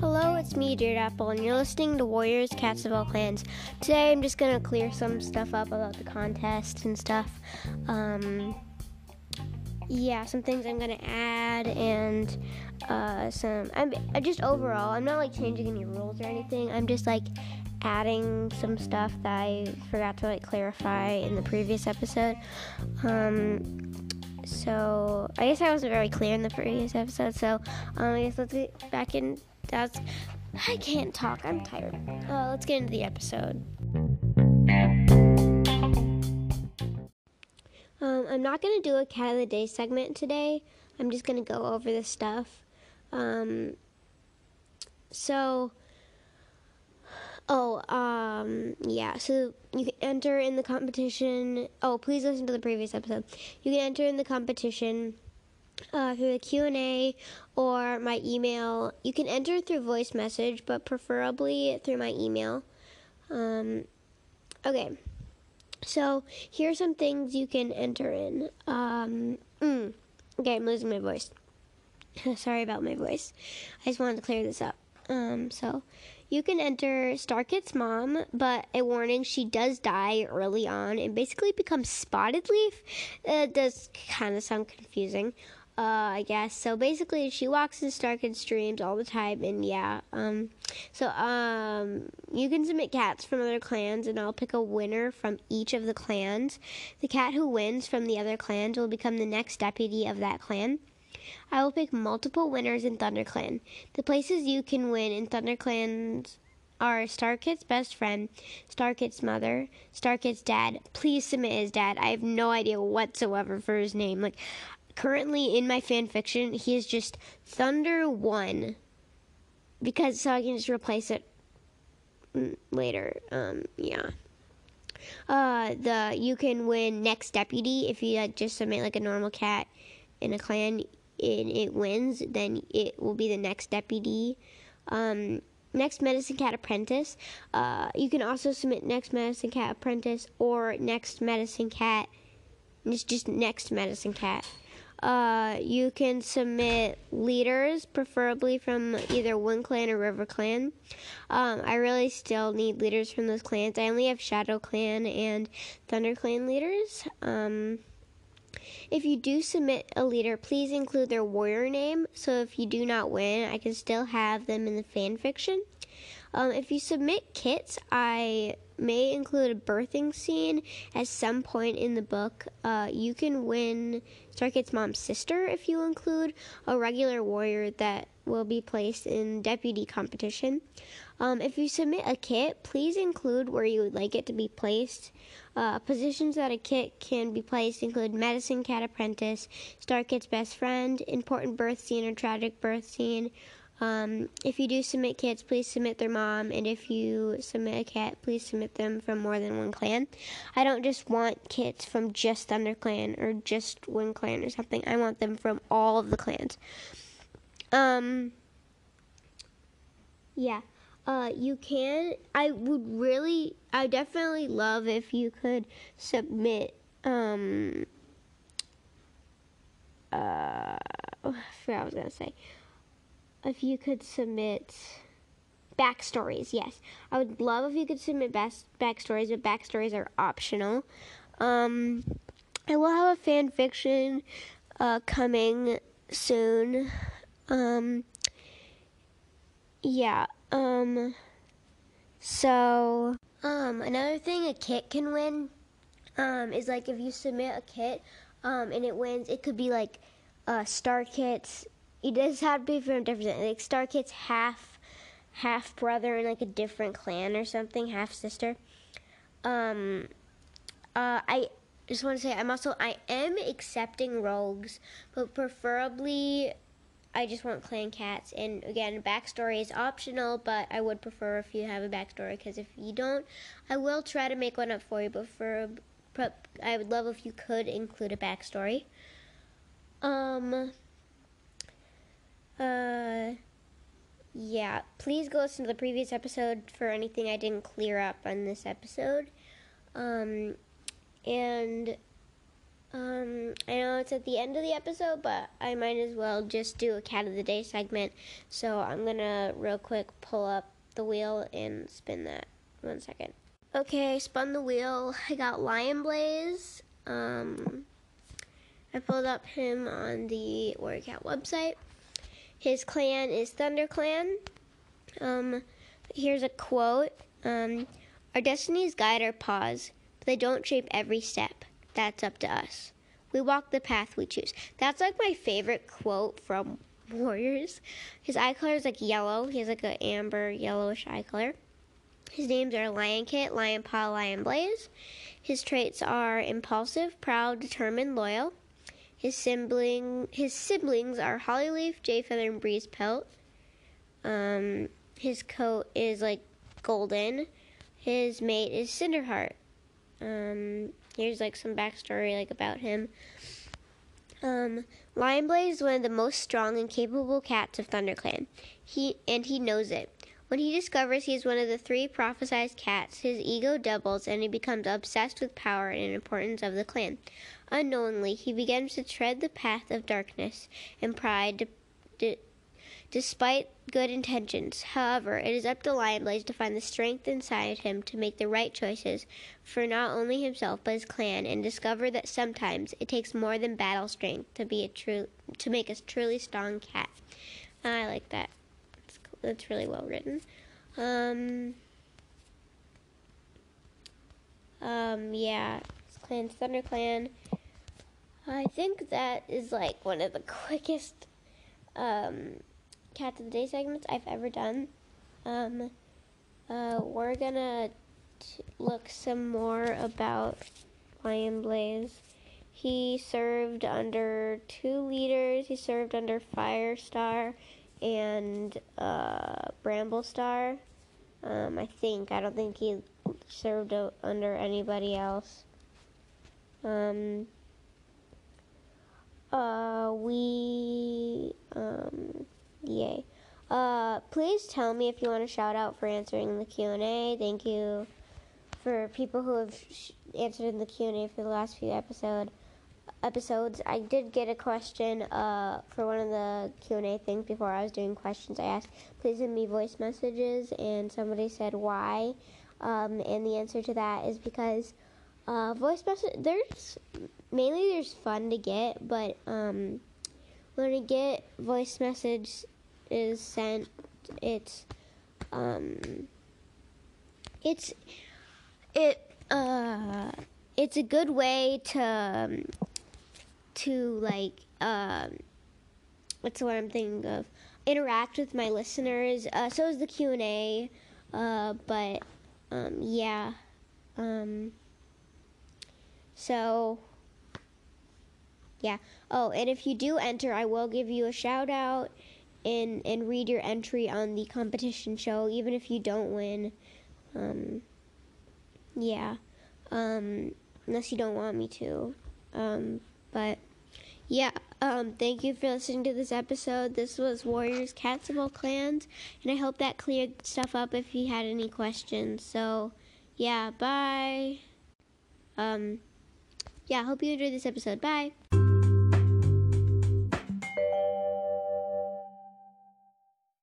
Hello, it's me, Dear Apple, and you're listening to Warriors Cats of All Clans. Today I'm just gonna clear some stuff up about the contest and stuff. Um, yeah, some things I'm gonna add and uh, some. I'm uh, just overall. I'm not like changing any rules or anything. I'm just like adding some stuff that I forgot to like clarify in the previous episode. Um, so I guess I wasn't very clear in the previous episode. So um, I guess let's get back in. That's I can't talk. I'm tired. Uh, let's get into the episode. Um, I'm not gonna do a cat of the day segment today. I'm just gonna go over the stuff. Um, so, oh, um, yeah. So you can enter in the competition. Oh, please listen to the previous episode. You can enter in the competition uh, through the Q and A or my email. You can enter through voice message, but preferably through my email. Um, okay. So here are some things you can enter in. Um, mm, okay, I'm losing my voice. Sorry about my voice. I just wanted to clear this up. Um, so you can enter Starkit's mom, but a warning: she does die early on and basically becomes Spotted Leaf. It does kind of sound confusing uh, I guess. So basically, she walks in Starkit's dreams all the time, and yeah. Um, so um, you can submit cats from other clans, and I'll pick a winner from each of the clans. The cat who wins from the other clans will become the next deputy of that clan. I will pick multiple winners in ThunderClan. The places you can win in ThunderClans are Starkit's best friend, Starkit's mother, Starkit's dad. Please submit his dad. I have no idea whatsoever for his name. Like, currently in my fan fiction, he is just Thunder One, because so I can just replace it later. Um, yeah. Uh, the you can win next deputy if you like just submit like a normal cat in a clan and it wins, then it will be the next deputy. Um, next medicine cat apprentice. Uh, you can also submit next medicine cat apprentice or next medicine cat. It's just next medicine cat. Uh, you can submit leaders, preferably from either Wind Clan or River Clan. Um, I really still need leaders from those clans. I only have Shadow Clan and Thunder Clan leaders. Um, if you do submit a leader, please include their warrior name. So if you do not win, I can still have them in the fan fiction. Um, if you submit kits, I may include a birthing scene at some point in the book. Uh, you can win Starkit's mom's sister if you include a regular warrior that will be placed in deputy competition. Um, if you submit a kit, please include where you would like it to be placed. Uh, positions that a kit can be placed include medicine cat apprentice, Starkit's best friend, important birth scene or tragic birth scene, um, if you do submit kits, please submit their mom, and if you submit a cat, please submit them from more than one clan. I don't just want kits from just Thunder Clan or just one clan or something. I want them from all of the clans. Um, yeah. Uh, you can. I would really. I definitely love if you could submit. Um. Uh, I forgot what I was gonna say if you could submit backstories. Yes, I would love if you could submit best backstories, but backstories are optional. Um, I will have a fan fiction uh, coming soon. Um, yeah. Um, so um, another thing a kit can win um, is like if you submit a kit um, and it wins, it could be like uh, star kits it does have to be from different like Star Kit's half half brother in like a different clan or something, half sister. Um uh I just want to say I'm also I am accepting rogues, but preferably I just want clan cats. And again, backstory is optional, but I would prefer if you have a backstory because if you don't, I will try to make one up for you. But for I would love if you could include a backstory. Um. Uh, yeah, please go listen to the previous episode for anything I didn't clear up on this episode. Um, and um, I know it's at the end of the episode, but I might as well just do a cat of the day segment. So I'm gonna real quick pull up the wheel and spin that. One second. Okay, spun the wheel. I got Lion Blaze. Um, I pulled up him on the Warrior Cat website. His clan is Thunder Clan. Um, here's a quote. Um, our destinies guide our paws, but they don't shape every step. That's up to us. We walk the path we choose. That's like my favorite quote from Warriors. His eye color is like yellow. He has like an amber yellowish eye color. His names are Lion Kit, Lion Paw, Lion Blaze. His traits are impulsive, proud, determined, loyal. His sibling his siblings are Hollyleaf, Jayfeather, and Breeze Pelt. Um, his coat is like golden. His mate is Cinderheart. Um, here's like some backstory like about him. Um, is one of the most strong and capable cats of ThunderClan. He and he knows it. When he discovers he is one of the three prophesized cats, his ego doubles and he becomes obsessed with power and importance of the clan. Unknowingly, he begins to tread the path of darkness and pride, despite good intentions. However, it is up to Lionblaze to find the strength inside him to make the right choices for not only himself but his clan, and discover that sometimes it takes more than battle strength to be a true to make a truly strong cat. I like that. That's, that's really well written. Um, um, yeah, clan's Thunder Clan. I think that is like one of the quickest um, Cat of the Day segments I've ever done. Um, uh, we're gonna t- look some more about Lion Blaze. He served under two leaders. He served under Firestar and uh, Bramblestar. Um, I think. I don't think he served under anybody else. Um, uh, we, um, yay. Uh, please tell me if you want a shout out for answering the Q&A. Thank you for people who have sh- answered in the Q&A for the last few episode episodes. I did get a question uh, for one of the Q&A things before I was doing questions. I asked, please send me voice messages, and somebody said why. Um, and the answer to that is because uh, voice message, there's mainly there's fun to get, but um, when I get voice message is sent, it's um, it's it uh, it's a good way to um, to like um, what's what I'm thinking of interact with my listeners. Uh, so is the Q and A, uh, but um, yeah. Um, so, yeah. Oh, and if you do enter, I will give you a shout out and and read your entry on the competition show, even if you don't win. Um, yeah. Um, unless you don't want me to. Um, but yeah. Um, thank you for listening to this episode. This was Warriors Cats of All Clans, and I hope that cleared stuff up if you had any questions. So, yeah. Bye. Um yeah, I hope you enjoyed this episode. Bye.